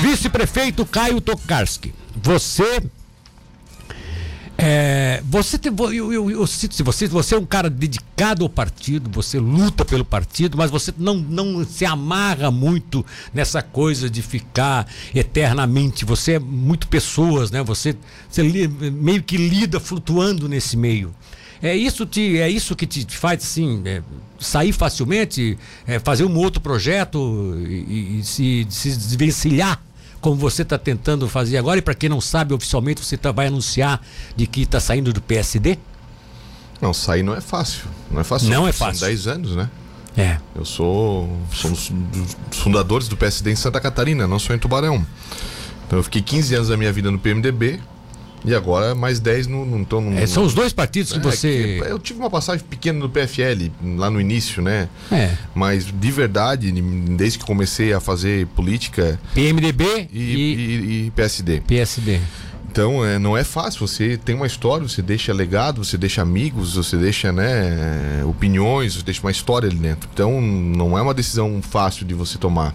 Vice-prefeito Caio Tokarski, você é, você tem, eu, eu, eu, cito se você, você é um cara dedicado ao partido, você luta pelo partido, mas você não, não se amarra muito nessa coisa de ficar eternamente. Você é muito pessoas, né? Você, você meio que lida flutuando nesse meio. É isso, te, é isso que te faz assim, é, sair facilmente, é, fazer um outro projeto e, e se, se desvencilhar como você está tentando fazer agora, e para quem não sabe, oficialmente você tá, vai anunciar de que está saindo do PSD? Não, sair não é fácil. Não é fácil. Não é fácil. São 10 anos, né? É. Eu sou, sou um dos fundadores do PSD em Santa Catarina, não sou em Tubarão. Então eu fiquei 15 anos da minha vida no PMDB, e agora mais 10 no. no, então, no é, são os dois partidos que é, você. Que eu tive uma passagem pequena no PFL, lá no início, né? É. Mas de verdade, desde que comecei a fazer política. PMDB e, e, e, e PSD. PSD. Então, é, não é fácil. Você tem uma história, você deixa legado, você deixa amigos, você deixa né, opiniões, você deixa uma história ali dentro. Então, não é uma decisão fácil de você tomar.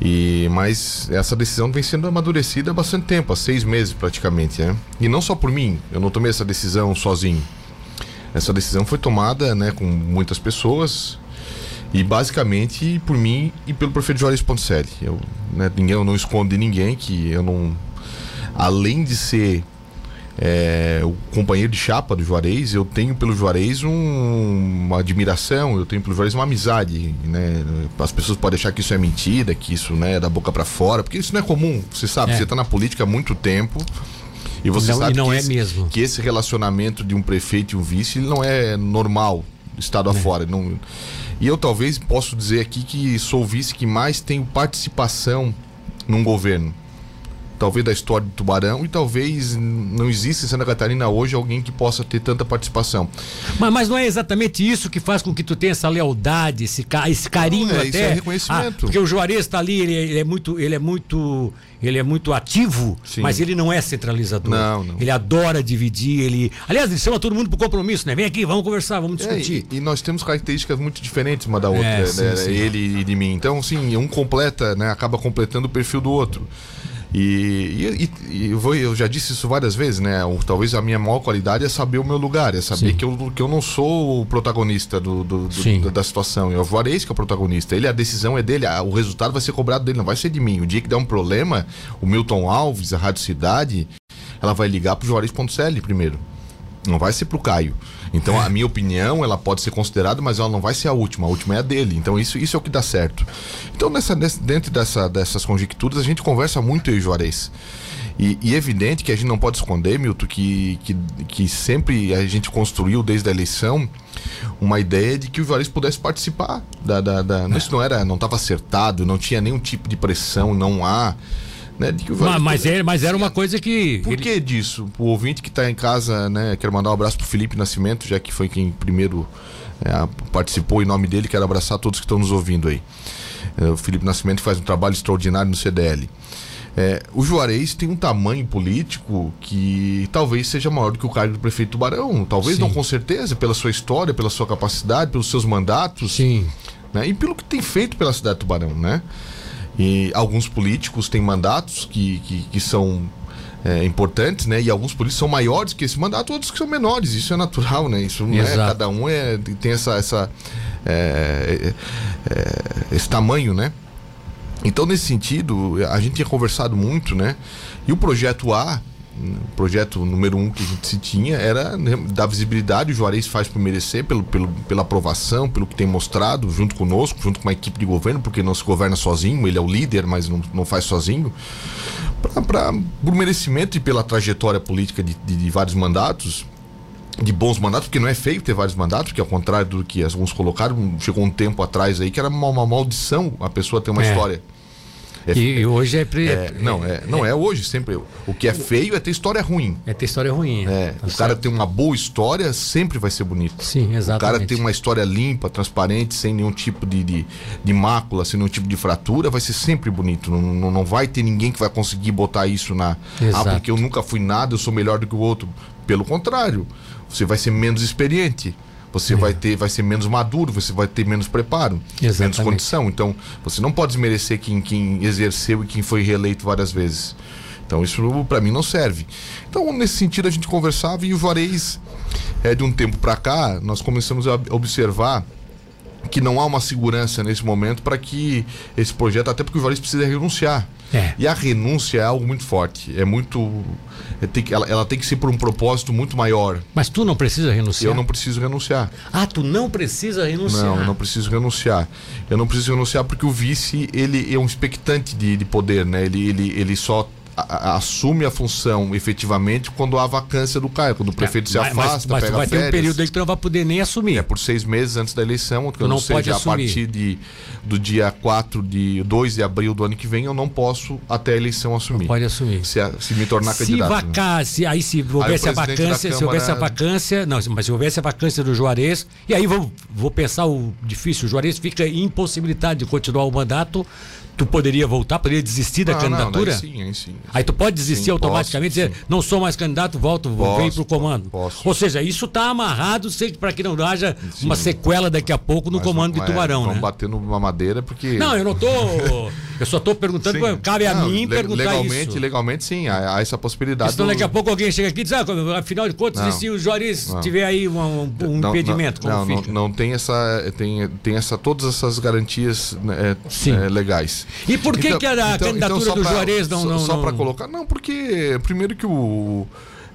E, mas essa decisão vem sendo amadurecida há bastante tempo, há seis meses praticamente. Né? E não só por mim, eu não tomei essa decisão sozinho. Essa decisão foi tomada né, com muitas pessoas e basicamente por mim e pelo prefeito Juarez Ponticelli. Eu, né, ninguém, eu não escondo de ninguém que eu não. Além de ser é, o companheiro de chapa do Juarez, eu tenho pelo Juarez um, uma admiração, eu tenho pelo Juarez uma amizade, né? As pessoas podem achar que isso é mentira, que isso né, é da boca para fora, porque isso não é comum, você sabe, é. você está na política há muito tempo. E você não, sabe e não que, é esse, mesmo. que esse relacionamento de um prefeito e um vice não é normal, estado é. afora. Não, e eu talvez posso dizer aqui que sou o vice que mais tenho participação num governo talvez da história do Tubarão e talvez não exista em Santa Catarina hoje alguém que possa ter tanta participação. Mas, mas não é exatamente isso que faz com que tu tenha essa lealdade, esse, esse carinho não, é, até. Isso é reconhecimento. Ah, porque o Juarez está ali, ele, ele, é muito, ele é muito, ele é muito ativo, Sim. mas ele não é centralizador. Não, não. Ele adora dividir, ele, aliás, ele chama todo mundo para compromisso, né? Vem aqui, vamos conversar, vamos discutir. É, e, e, nós temos características muito diferentes uma da outra, é, sim, né? Sim. Ele e de mim. Então, sim, um completa, né? Acaba completando o perfil do outro. E, e, e eu, vou, eu, já disse isso várias vezes, né? O, talvez a minha maior qualidade é saber o meu lugar, é saber que eu, que eu não sou o protagonista do, do, do da, situação. É o Juarez que é o protagonista. Ele, a decisão é dele, o resultado vai ser cobrado dele, não vai ser de mim. O dia que der um problema, o Milton Alves, a Rádio Cidade, ela vai ligar pro Juarez.cl primeiro. Não vai ser pro Caio. Então a minha opinião, ela pode ser considerada, mas ela não vai ser a última. A última é a dele. Então isso, isso é o que dá certo. Então nessa, dentro dessa, dessas conjecturas a gente conversa muito eu e Juarez. E, e, evidente que a gente não pode esconder, Milton, que, que, que sempre a gente construiu desde a eleição uma ideia de que o Juarez pudesse participar da. da, da é. Isso não era, não estava acertado, não tinha nenhum tipo de pressão, não há. Né, mas, mas, é, mas, era uma coisa que. Por ele... que disso? O ouvinte que está em casa, né? Quero mandar um abraço pro Felipe Nascimento, já que foi quem primeiro é, participou em nome dele. Quero abraçar todos que estão nos ouvindo aí. É, o Felipe Nascimento faz um trabalho extraordinário no CDL. É, o Juarez tem um tamanho político que talvez seja maior do que o cargo do prefeito Tubarão. Talvez Sim. não com certeza, pela sua história, pela sua capacidade, pelos seus mandatos. Sim. Né, e pelo que tem feito pela cidade de Tubarão, né? E alguns políticos têm mandatos que, que, que são é, importantes, né? E alguns políticos são maiores que esse mandato, outros que são menores. Isso é natural, né? Isso não é, cada um é, tem essa, essa é, é, esse tamanho, né? Então, nesse sentido, a gente tinha conversado muito, né? E o projeto A, projeto número um que a gente se tinha era dar visibilidade, o Juarez faz por merecer, pelo, pelo, pela aprovação, pelo que tem mostrado, junto conosco, junto com uma equipe de governo, porque não se governa sozinho, ele é o líder, mas não, não faz sozinho. Pra, pra, por merecimento e pela trajetória política de, de, de vários mandatos, de bons mandatos, porque não é feio ter vários mandatos, que ao contrário do que alguns colocaram, chegou um tempo atrás aí que era uma, uma maldição a pessoa ter uma é. história é, e hoje é, pre... é, Não, é, não é, é hoje, sempre. O que é feio é ter história ruim. É ter história ruim. É, tá o certo. cara tem uma boa história, sempre vai ser bonito. Sim, exatamente. O cara tem uma história limpa, transparente, sem nenhum tipo de, de, de mácula, sem nenhum tipo de fratura, vai ser sempre bonito. Não, não, não vai ter ninguém que vai conseguir botar isso na. Exato. Ah, porque eu nunca fui nada, eu sou melhor do que o outro. Pelo contrário, você vai ser menos experiente você é. vai ter, vai ser menos maduro, você vai ter menos preparo, Exatamente. menos condição. Então, você não pode desmerecer quem, quem exerceu e quem foi reeleito várias vezes. Então, isso para mim não serve. Então, nesse sentido, a gente conversava e o Juarez, é, de um tempo para cá, nós começamos a observar que não há uma segurança nesse momento para que esse projeto, até porque o Juarez precisa renunciar. É. E a renúncia é algo muito forte. É muito. É, tem que, ela, ela, tem que ser por um propósito muito maior. Mas tu não precisa renunciar? Eu não preciso renunciar. Ah, tu não precisa renunciar? Não, eu não preciso renunciar. Eu não preciso renunciar porque o vice, ele é um expectante de, de poder, né? Ele, ele, ele só a, assume a função efetivamente quando há vacância do cargo, quando o prefeito é, se afasta, mas, mas pega vai férias. ter um período aí que tu não vai poder nem assumir. É por seis meses antes da eleição, que eu não, não seja a partir de, do dia 4 de 2 de abril do ano que vem, eu não posso até a eleição assumir. Não pode assumir. Se, se me tornar se candidato. Vacar, né? se, aí se houvesse aí a vacância, Câmara... se houvesse a vacância, não, mas se houvesse a vacância do Juarez, e aí vou, vou pensar o difícil, o Juarez fica impossibilitado de continuar o mandato tu poderia voltar, poderia desistir da candidatura? Não, sim, aí sim. Aí tu pode desistir sim, automaticamente, posso, dizer, sim. não sou mais candidato, volto, posso, venho pro comando. Posso. Ou seja, isso está amarrado para que não haja sim. uma sequela daqui a pouco no mas, comando de Tubarão, é, né? batendo uma madeira porque Não, eu não tô eu só estou perguntando, cabe a não, mim perguntar legalmente, isso. Legalmente, sim, há, há essa possibilidade. Então do... daqui a pouco alguém chega aqui e diz, ah, afinal de contas, não, e se o Juarez não. tiver aí um, um, um não, impedimento, não, não, não, tem essa tem, tem essa todas essas garantias né, é, legais. E por que então, que a então, então candidatura então, do pra, Juarez não... Só, só para colocar... Não, porque primeiro que o...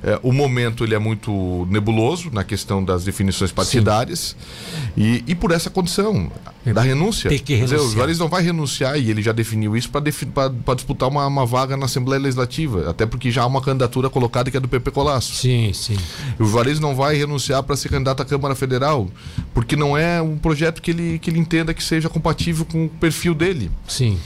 É, o momento ele é muito nebuloso na questão das definições partidárias e, e, por essa condição da renúncia. Tem que renunciar. Dizer, o Juarez não vai renunciar e ele já definiu isso para disputar uma, uma, vaga na Assembleia Legislativa, até porque já há uma candidatura colocada que é do PP Colasso. Sim, sim. O Juarez não vai renunciar para ser candidato à Câmara Federal, porque não é um projeto que ele, que ele entenda que seja compatível com o perfil dele. Sim.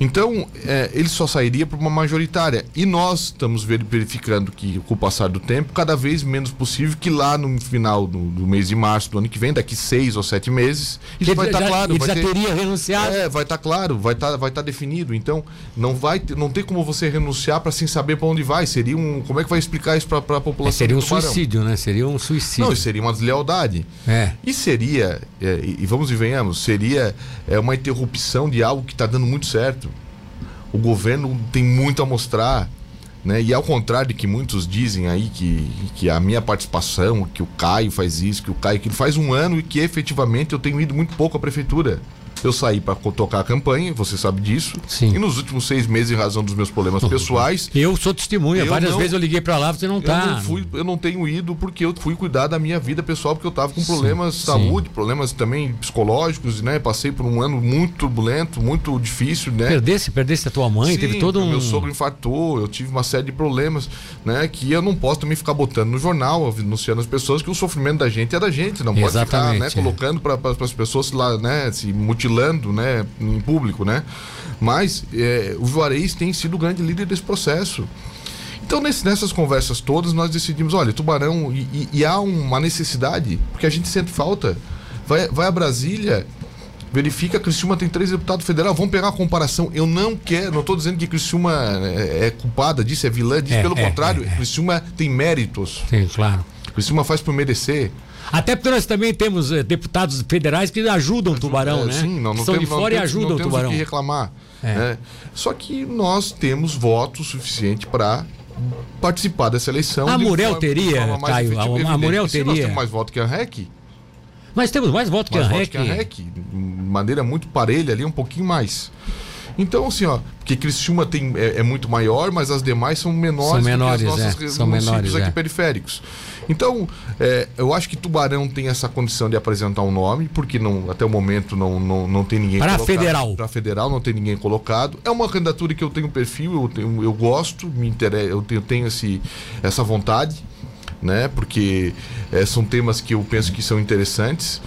Então, é, ele só sairia para uma majoritária. E nós estamos verificando que, com o passar do tempo, cada vez menos possível que lá no final do, do mês de março do ano que vem, daqui seis ou sete meses, isso ele vai estar tá claro. Ele já ter, teria renunciado? É, vai estar tá claro, vai estar tá, vai tá definido. Então, não, vai, não tem como você renunciar para sem saber para onde vai. Seria um. Como é que vai explicar isso para a população? É, seria um suicídio, né? Seria um suicídio. Não, seria uma deslealdade. É. E seria, é, e vamos e venhamos, seria é, uma interrupção de algo que está dando muito certo o governo tem muito a mostrar. Né? E ao contrário de que muitos dizem aí que, que a minha participação, que o Caio faz isso, que o Caio que faz um ano e que efetivamente eu tenho ido muito pouco à prefeitura. Eu saí para tocar a campanha, você sabe disso. Sim. E nos últimos seis meses, em razão dos meus problemas pessoais. Eu sou testemunha. Várias não, vezes eu liguei para lá, você não tá. Eu não, fui, eu não tenho ido porque eu fui cuidar da minha vida pessoal, porque eu estava com problemas de saúde, problemas também psicológicos, né? Passei por um ano muito turbulento, muito difícil, né? Perdesse, perdesse a tua mãe, Sim, teve todo um. Meu sogro infartou, eu tive uma série de problemas, né? Que eu não posso também ficar botando no jornal, anunciando as pessoas que o sofrimento da gente é da gente, não pode Exatamente, ficar, né? É. Colocando para as pessoas lá, né? Se mutilando, né? em público, né? Mas é, o Juarez tem sido o grande líder desse processo. Então, nesse, nessas conversas todas, nós decidimos: olha, Tubarão, e, e, e, há uma necessidade, porque a gente sente falta. Vai, vai a Brasília, verifica que Criciúma tem três deputados federais. Vamos pegar a comparação. Eu não quero, não estou dizendo que Criciúma é, é, culpada disso, é vilã disso. É, Pelo é, contrário, é, Criciúma tem méritos. Sim, claro. Criciúma faz por merecer. Até porque nós também temos eh, deputados federais que ajudam o Tubarão, é, né? Sim, não, não São temos, de fora não e ajudam não o Tubarão. que reclamar. É. Né? Só que nós temos voto suficiente para participar dessa eleição. A Murel teria, Caio, a, a Murel teria. Nós temos mais voto que a REC. Mas temos mais voto que a REC. que a REC. De maneira muito parelha ali, um pouquinho mais. Então, assim, ó, porque Criciúma tem, é, é, muito maior, mas as demais são menores são menores, que as nossas é, são menores, aqui é. periféricos. Então, é, eu acho que Tubarão tem essa condição de apresentar um nome, porque não, até o momento não, não, não tem ninguém Para federal. Para federal não tem ninguém colocado. É uma candidatura que eu tenho perfil, eu, tenho, eu gosto, me interessa, eu tenho, tenho esse, essa vontade, né? Porque é, são temas que eu penso que são interessantes.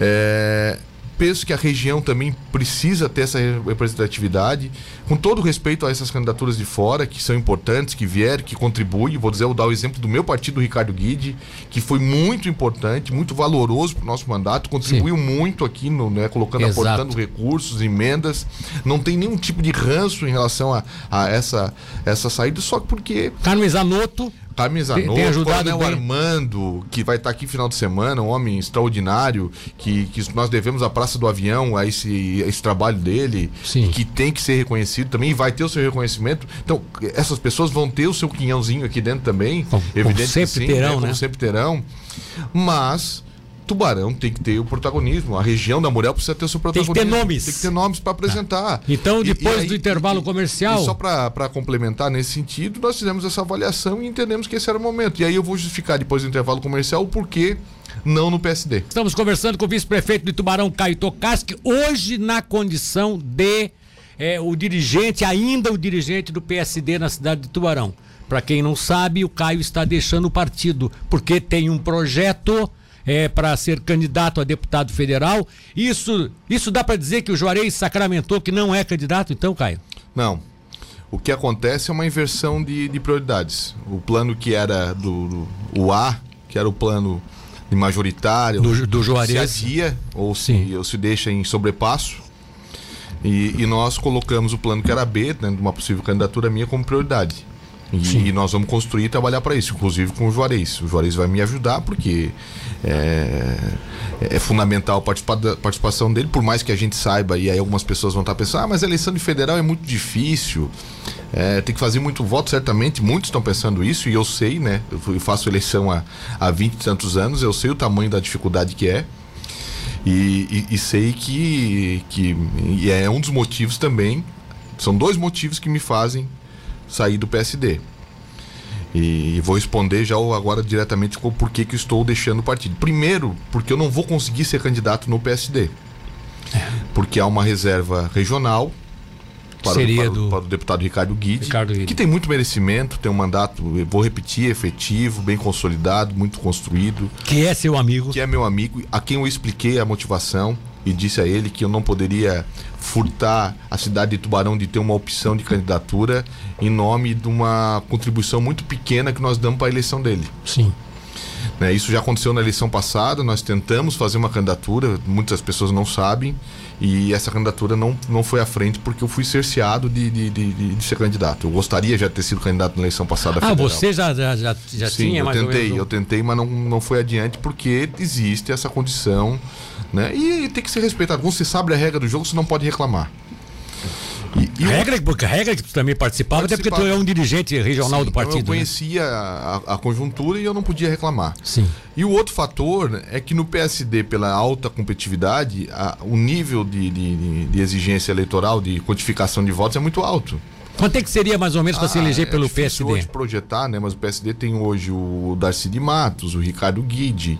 É, penso que a região também precisa ter essa representatividade, com todo respeito a essas candidaturas de fora, que são importantes, que vieram, que contribuem. Vou dizer, vou dar o exemplo do meu partido, Ricardo Guide, que foi muito importante, muito valoroso para o nosso mandato, contribuiu Sim. muito aqui, no, né, colocando, Exato. aportando recursos, emendas. Não tem nenhum tipo de ranço em relação a, a essa, essa saída, só porque. Carmen Zanotto Carmen Zanotto, tem, ajudado Coronel Armando, que vai estar aqui final de semana, um homem extraordinário, que, que nós devemos a Praça do Avião a esse, a esse trabalho dele, que tem que ser reconhecido também, vai ter o seu reconhecimento. Então, essas pessoas vão ter o seu quinhãozinho aqui dentro também. Bom, evidente sempre sim, terão, né? né? sempre terão. Mas Tubarão tem que ter o protagonismo. A região da Muriel precisa ter o seu protagonismo. Tem que ter nomes. Tem que ter nomes para apresentar. Tá. Então, depois e, e aí, do intervalo e, comercial. Só para complementar nesse sentido, nós fizemos essa avaliação e entendemos que esse era o momento. E aí eu vou justificar depois do intervalo comercial o porquê não no PSD. Estamos conversando com o vice-prefeito de Tubarão, Caio Tokaski, hoje na condição de é, o dirigente, ainda o dirigente do PSD na cidade de Tubarão. Para quem não sabe, o Caio está deixando o partido porque tem um projeto é, para ser candidato a deputado federal. Isso, isso dá para dizer que o Juarez sacramentou que não é candidato, então, Caio? Não. O que acontece é uma inversão de, de prioridades. O plano que era do, do o A, que era o plano de majoritário, do, do Juarez. se adia ou se, ou se deixa em sobrepasso. E, e, nós colocamos o plano que era B, né, de uma possível candidatura minha, como prioridade. E, e, nós vamos construir e trabalhar para isso, inclusive com o Juarez. O Juarez vai me ajudar porque é, é fundamental a participação dele, por mais que a gente saiba, e aí algumas pessoas vão estar pensando, ah, mas a eleição de federal é muito difícil, é, tem que fazer muito voto, certamente, muitos estão pensando isso, e eu sei, né? Eu faço eleição há, há 20 e tantos anos, eu sei o tamanho da dificuldade que é. E, e, e sei que, que e é um dos motivos também, são dois motivos que me fazem sair do PSD. E vou responder já agora diretamente com por que, que estou deixando o partido. Primeiro, porque eu não vou conseguir ser candidato no PSD. Porque há uma reserva regional para, Seria o, para, do... para o deputado Ricardo Guide, Ricardo Guide, que tem muito merecimento, tem um mandato, vou repetir, efetivo, bem consolidado, muito construído. Que é seu amigo. Que é meu amigo, a quem eu expliquei a motivação e disse a ele que eu não poderia furtar a cidade de Tubarão de ter uma opção de candidatura em nome de uma contribuição muito pequena que nós damos para a eleição dele. Sim. Né, isso já aconteceu na eleição passada, nós tentamos fazer uma candidatura, muitas pessoas não sabem, e essa candidatura não, não foi à frente porque eu fui cerceado de, de, de, de ser candidato. Eu gostaria já de ter sido candidato na eleição passada. Ah, federal. você já, já, já, já Sim, tinha eu tentei, eu tentei, mas não, não foi adiante porque existe essa condição né? E, e tem que ser respeitado. Quando você sabe a regra do jogo, você não pode reclamar. E, e regra, porque regra que tu também participava, até porque tu é um dirigente regional Sim, do partido. Então eu né? conhecia né? a, a, conjuntura e eu não podia reclamar. Sim. E o outro fator é que no PSD, pela alta competitividade, a, o nível de, de, de exigência eleitoral, de quantificação de votos é muito alto. Quanto é que seria mais ou menos para ah, se eleger é pelo PSD? hoje projetar, né? Mas o PSD tem hoje o Darcy de Matos, o Ricardo Guide,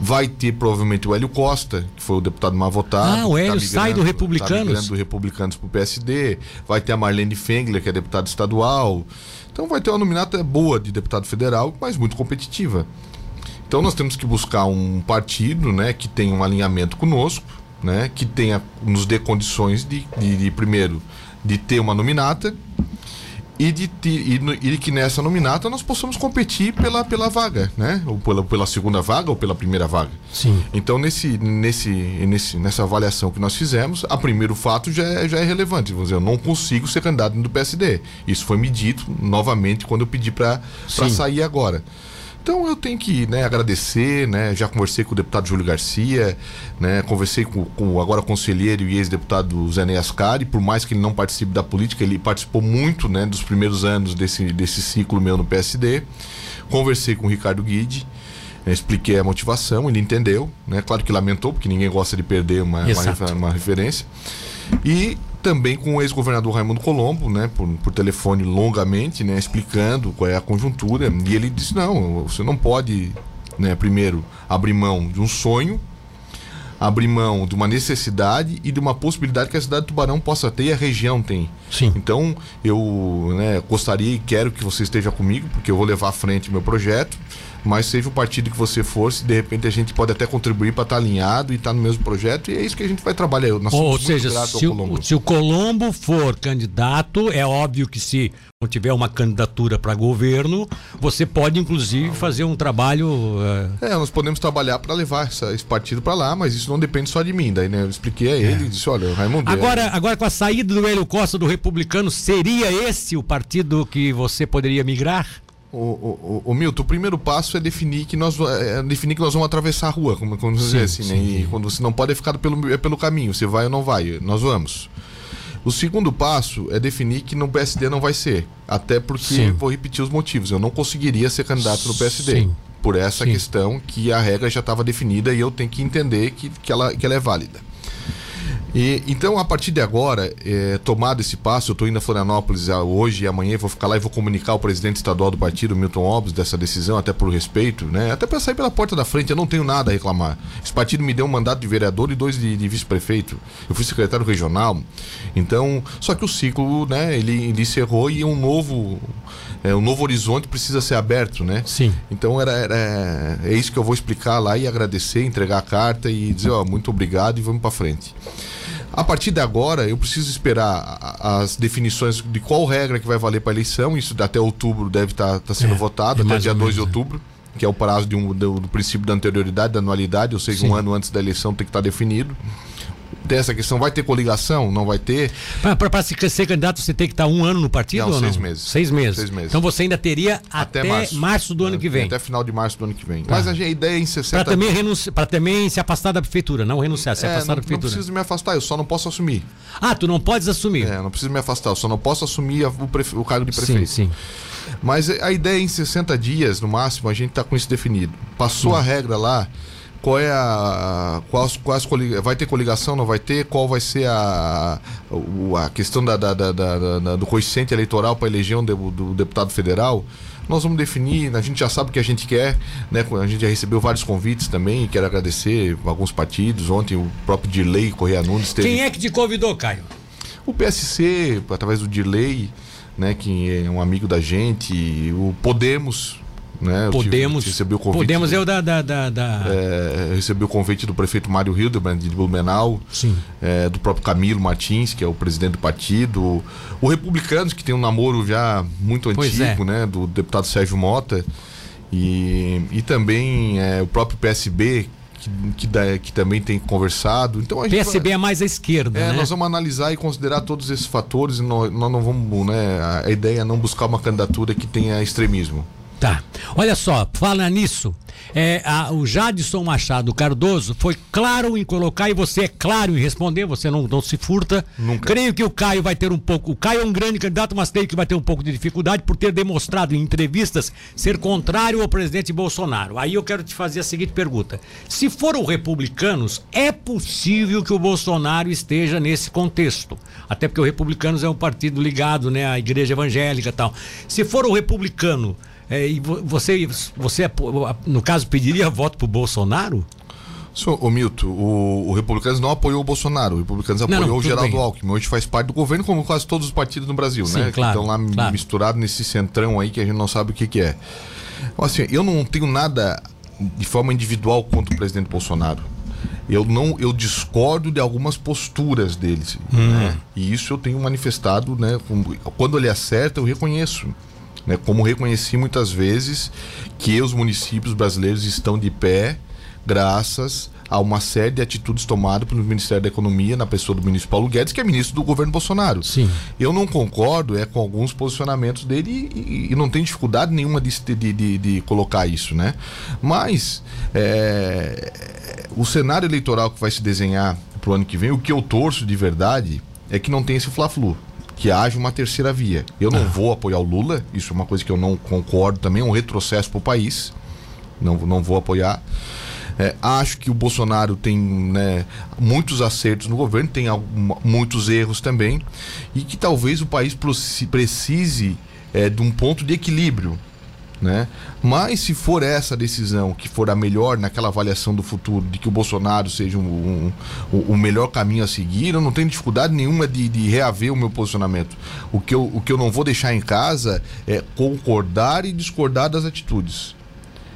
vai ter provavelmente o Hélio Costa, que foi o deputado mais votado. Ah, o Hélio tá migrando, sai do Republicanos. Tá do Republicanos para o PSD. Vai ter a Marlene Fengler, que é deputada estadual. Então vai ter uma nominata boa de deputado federal, mas muito competitiva. Então nós temos que buscar um partido, né, que tenha um alinhamento conosco, né, que tenha nos dê condições de, de, de primeiro de ter uma nominata e de, e, e que nessa nominata nós possamos competir pela, pela vaga, né? Ou pela, pela segunda vaga ou pela primeira vaga. Sim. Então, nesse, nesse, nesse, nessa avaliação que nós fizemos, a primeiro fato já é, já é relevante. Vamos dizer, eu não consigo ser candidato do PSD. Isso foi me dito novamente quando eu pedi para sair agora. Então eu tenho que né, agradecer, né? Já conversei com o deputado Júlio Garcia, né? Conversei com, com agora conselheiro e ex-deputado Zé Ascari, por mais que ele não participe da política, ele participou muito né, dos primeiros anos desse, desse ciclo meu no PSD. Conversei com o Ricardo Guide. Né, expliquei a motivação, ele entendeu, né? Claro que lamentou, porque ninguém gosta de perder uma, uma, uma referência. E também com o ex-governador Raimundo Colombo, né, por, por telefone longamente, né, explicando qual é a conjuntura. E ele disse: não, você não pode, né, primeiro, abrir mão de um sonho, abrir mão de uma necessidade e de uma possibilidade que a cidade de Tubarão possa ter e a região tem. Sim. Então, eu né, gostaria e quero que você esteja comigo, porque eu vou levar à frente meu projeto mas seja o partido que você for, se de repente a gente pode até contribuir para estar tá alinhado e estar tá no mesmo projeto, e é isso que a gente vai trabalhar. Nós Ou seja, se o, se o Colombo for candidato, é óbvio que se não tiver uma candidatura para governo, você pode inclusive fazer um trabalho. Uh... É, nós podemos trabalhar para levar essa, esse partido para lá, mas isso não depende só de mim. Daí, né, eu expliquei a ele é. e disse: olha, Raimundo. Agora, é... agora, com a saída do Hélio Costa do Republicano, seria esse o partido que você poderia migrar? O, o, o, Milton, o primeiro passo é definir que nós, é definir que nós vamos atravessar a rua, como, como dizer assim, né? E quando você não pode ficar pelo, é pelo caminho, você vai ou não vai, nós vamos. O segundo passo é definir que no PSD não vai ser. Até porque, Sim. vou repetir os motivos, eu não conseguiria ser candidato no PSD. Sim. Por essa Sim. questão que a regra já estava definida e eu tenho que entender que, que, ela, que ela é válida. E, então, a partir de agora, é, tomado esse passo, eu estou indo a Florianópolis hoje e amanhã, vou ficar lá e vou comunicar ao presidente estadual do partido, Milton Obres, dessa decisão, até por respeito, né? Até para sair pela porta da frente, eu não tenho nada a reclamar. Esse partido me deu um mandato de vereador e dois de, de vice-prefeito. Eu fui secretário regional. Então, só que o ciclo, né, ele, ele encerrou e um novo é, um novo horizonte precisa ser aberto, né? Sim. Então era, era, é isso que eu vou explicar lá e agradecer, entregar a carta e dizer, ó, muito obrigado e vamos para frente. A partir de agora, eu preciso esperar as definições de qual regra que vai valer para a eleição. Isso até outubro deve estar tá, tá sendo é, votado, até dia 2 de outubro, que é o prazo de um, do, do, princípio da anterioridade, da anualidade, ou seja, Sim. um ano antes da eleição tem que estar tá definido dessa questão. Vai ter coligação? Não vai ter? Para ser candidato, você tem que estar um ano no partido não, seis não? Meses. Seis meses. Seis meses. Então você ainda teria até, até março. março. do ano que vem. Até final de março do ano que vem. Tá. Mas a ideia é em 60 Para também, renunci... também se afastar da prefeitura, não renunciar, se é, afastar não, da prefeitura. Não preciso me afastar, eu só não posso assumir. Ah, tu não podes assumir? É, não preciso me afastar, eu só não posso assumir o, prefe... o cargo de prefeito. Sim, sim. Mas a ideia é em 60 dias, no máximo, a gente está com isso definido. Passou hum. a regra lá qual é a. Quais, quais vai ter coligação, não vai ter? Qual vai ser a, a questão da, da, da, da do coeficiente eleitoral para eleger um de, do deputado federal? Nós vamos definir, a gente já sabe o que a gente quer, né? A gente já recebeu vários convites também, quero agradecer alguns partidos. Ontem o próprio Dirley Correia Nunes teve... Quem é que te convidou, Caio? O PSC, através do Dirley, né, que é um amigo da gente, o Podemos, né? Podemos. Recebi o convite, Podemos é o da. da, da, da... É, recebi o convite do prefeito Mário Hildebrand de Blumenau, Sim. É, do próprio Camilo Martins, que é o presidente do partido, o Republicanos, que tem um namoro já muito antigo, é. né? Do deputado Sérgio Mota, e, e também é, o próprio PSB, que, que, que, também tem conversado. Então a PSB vai, é mais à esquerda, é, né? Nós vamos analisar e considerar todos esses fatores e nós, nós não vamos, né? A ideia é não buscar uma candidatura que tenha extremismo. Tá. Olha só, fala nisso. É, a, o Jadson Machado Cardoso foi claro em colocar, e você é claro em responder, você não, não se furta. Nunca. Creio que o Caio vai ter um pouco. O Caio é um grande candidato, mas creio que vai ter um pouco de dificuldade por ter demonstrado em entrevistas ser contrário ao presidente Bolsonaro. Aí eu quero te fazer a seguinte pergunta: se foram republicanos, é possível que o Bolsonaro esteja nesse contexto. Até porque o Republicanos é um partido ligado né, à igreja evangélica e tal. Se for o republicano é, e você, você, no caso, pediria voto para o Bolsonaro? Senhor, o Milton, o, o Republicanos não apoiou o Bolsonaro, o Republicanos apoiou não, não, o Geraldo bem. Alckmin. Hoje faz parte do governo, como quase todos os partidos no Brasil, Sim, né? Claro, que estão lá claro. misturados nesse centrão aí que a gente não sabe o que, que é. Então, assim, eu não tenho nada de forma individual contra o presidente Bolsonaro. Eu não, eu discordo de algumas posturas deles, hum. né? E isso eu tenho manifestado, né? Quando ele acerta, eu reconheço. Né? Como reconheci muitas vezes que os municípios brasileiros estão de pé graças a uma série de atitudes tomadas pelo Ministério da Economia, na pessoa do ministro Paulo Guedes, que é ministro do governo Bolsonaro. Sim. Eu não concordo é, com alguns posicionamentos dele e, e não tenho dificuldade nenhuma de, de, de, de colocar isso, né? Mas é, o cenário eleitoral que vai se desenhar para o ano que vem, o que eu torço de verdade é que não tem esse fla-flu que haja uma terceira via. Eu não ah. vou apoiar o Lula, isso é uma coisa que eu não concordo também, é um retrocesso para o país. Não, não vou apoiar. É, acho que o Bolsonaro tem né, muitos acertos no governo, tem algum, muitos erros também, e que talvez o país precise é, de um ponto de equilíbrio né? Mas se for essa decisão que for a melhor naquela avaliação do futuro, de que o Bolsonaro seja um, um, o melhor caminho a seguir, eu não tenho dificuldade nenhuma de, de, reaver o meu posicionamento. O que, eu, o que eu não vou deixar em casa é concordar e discordar das atitudes.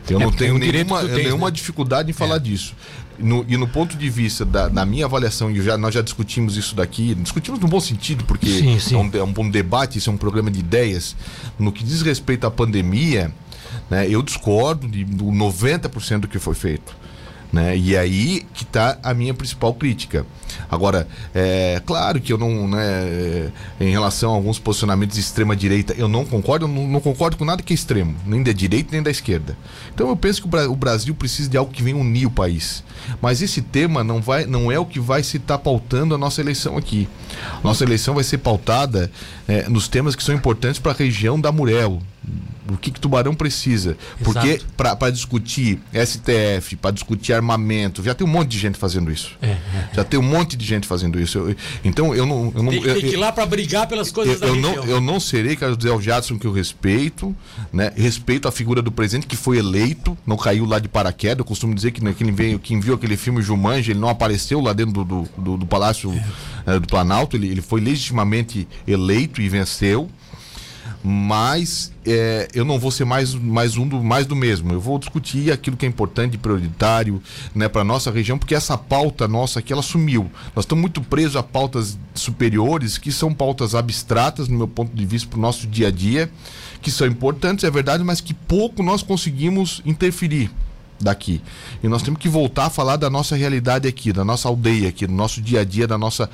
Eu é, não tenho nenhuma, tens, nenhuma né? dificuldade em falar é. disso. No, e no ponto de vista da, da minha avaliação, e já, nós já discutimos isso daqui, discutimos no bom sentido, porque sim, sim. É, um, é um bom debate, isso é um programa de ideias. No que diz respeito à pandemia, né, eu discordo de 90% do que foi feito. Né? E aí que está a minha principal crítica. Agora, é claro que eu não, né, em relação a alguns posicionamentos de extrema direita, eu não concordo, eu não, concordo com nada que é extremo, nem da direita nem da esquerda. Então eu penso que o Brasil precisa de algo que venha unir o país. Mas esse tema não, vai, não é o que vai se estar tá pautando a nossa eleição aqui. Nossa eleição vai ser pautada é, nos temas que são importantes para a região da Murelo, o que, que Tubarão precisa. Porque para discutir STF, para discutir armamento, já tem um monte de gente fazendo isso. É, é, já tem um monte de gente fazendo isso. Eu, então eu não. Eu não tem, eu, tem que ir lá para brigar pelas coisas eu, da eu região. Não, eu não serei, dizer ao Jadson que eu respeito, né? Respeito a figura do presidente que foi eleito, não caiu lá de paraquedas. Eu costumo dizer que quem, veio, quem viu aquele filme Jumanji, ele não apareceu lá dentro do, do, do Palácio é. do Planalto, ele, ele foi legitimamente eleito e venceu mas é, eu não vou ser mais, mais um do mais do mesmo. Eu vou discutir aquilo que é importante, prioritário, né, para nossa região, porque essa pauta nossa aqui ela sumiu. Nós estamos muito presos a pautas superiores que são pautas abstratas no meu ponto de vista para o nosso dia a dia, que são importantes, é verdade, mas que pouco nós conseguimos interferir daqui. E nós temos que voltar a falar da nossa realidade aqui, da nossa aldeia aqui, do nosso dia a dia, da nossa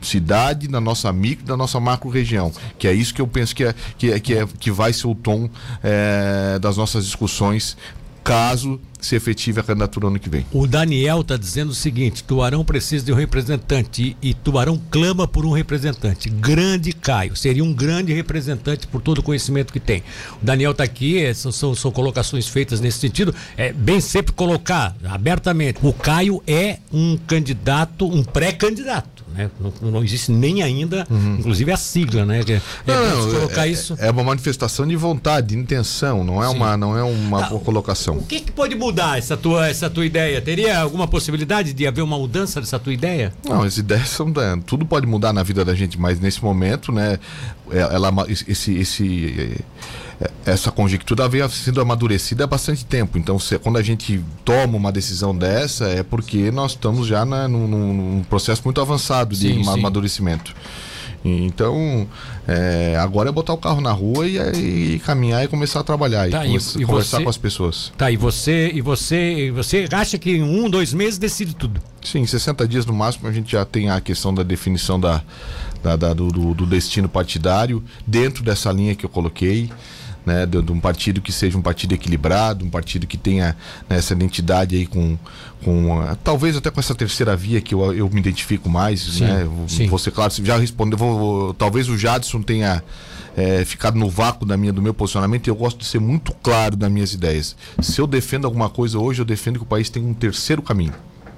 cidade, da nossa micro, da nossa macro região. Que é isso que eu penso que, é, que, é, que, é, que vai ser o tom é, das nossas discussões, caso se efetive a candidatura ano que vem. O Daniel está dizendo o seguinte: Tubarão precisa de um representante e, Tubarão clama por um representante. Grande Caio, seria um grande representante por todo o conhecimento que tem. O Daniel está aqui, é, são, são, são, colocações feitas nesse sentido. É bem sempre colocar abertamente: o Caio é um candidato, um pré-candidato. Né? Não, não, existe nem ainda, uhum. inclusive a sigla, né? É, não, colocar é, isso. É uma manifestação de vontade, de intenção, não é uma, não é uma ah, colocação. O que, que pode mudar essa tua, essa tua ideia? Teria alguma possibilidade de haver uma mudança dessa tua ideia? Não, as ideias são é, tudo pode mudar na vida da gente, mas nesse momento, né? É, ela, esse, esse é, essa conjectura havia sido amadurecida há bastante tempo. Então, se, quando a gente toma uma decisão dessa, é porque nós estamos já na, num, num processo muito avançado de sim, sim. amadurecimento. Então, é, agora é botar o carro na rua e, e caminhar e começar a trabalhar tá, e, e, e conversar você, com as pessoas. Tá, e você, e você, você acha que em um, dois meses decide tudo? Sim, 60 dias no máximo a gente já tem a questão da definição da, da, da do, do destino partidário dentro dessa linha que eu coloquei né, de, de, um partido que seja um partido equilibrado, um partido que tenha né, essa identidade aí com, com talvez até com essa terceira via que eu, eu me identifico mais, sim, né? Sim. Você claro, já respondeu, vou, vou, talvez o Jadson tenha é, ficado no vácuo da minha, do meu posicionamento, eu gosto de ser muito claro das minhas ideias. Se eu defendo alguma coisa hoje, eu defendo que o país tem um terceiro caminho.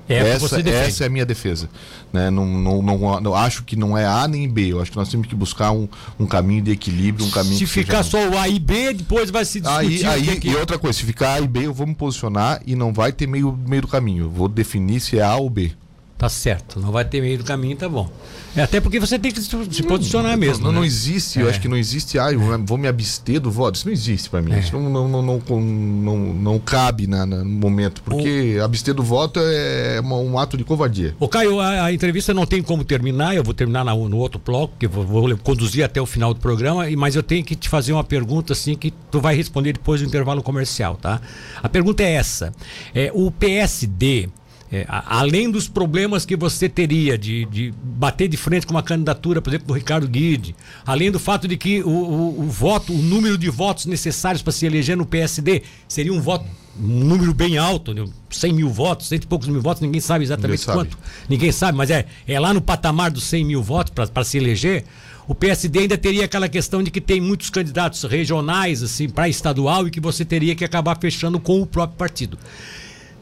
É essa, essa é a minha defesa. Né? Não, não, não, não, acho que não é A nem B. Eu acho que nós temos que buscar um, um caminho de equilíbrio, um caminho. Se ficar só o A e B, depois vai se discutir. Aí, aí, que... E outra coisa, se ficar A e B, eu vou me posicionar e não vai ter meio, meio do caminho. Eu vou definir se é A ou B. Tá certo, não vai ter meio do caminho, tá bom. É, até porque você tem que se posicionar não, mesmo. Não, né? não existe, é. eu acho que não existe, ah, eu vou me abster do voto. Isso não existe para mim. É. Isso não, não, não, não, não, não cabe na, no momento, porque o... abster do voto é um ato de covardia. Ô, Caio, a, a, entrevista não tem como terminar, eu vou terminar na, no outro bloco, que vou, vou, conduzir até o final do programa, mas eu tenho que te fazer uma pergunta assim que tu vai responder depois do intervalo comercial, tá? A pergunta é essa: é, o PSD é, além dos problemas que você teria de, de, bater de frente com uma candidatura, por exemplo, do Ricardo Guide, além do fato de que o, o, o voto, o número de votos necessários para se eleger no PSD seria um voto, um número bem alto, né? 100 mil votos, cento e poucos mil votos, ninguém sabe exatamente ninguém quanto. Sabe. Ninguém sabe, mas é, é lá no patamar dos 100 mil votos para se eleger. O PSD ainda teria aquela questão de que tem muitos candidatos regionais, assim, para estadual, e que você teria que acabar fechando com o próprio partido.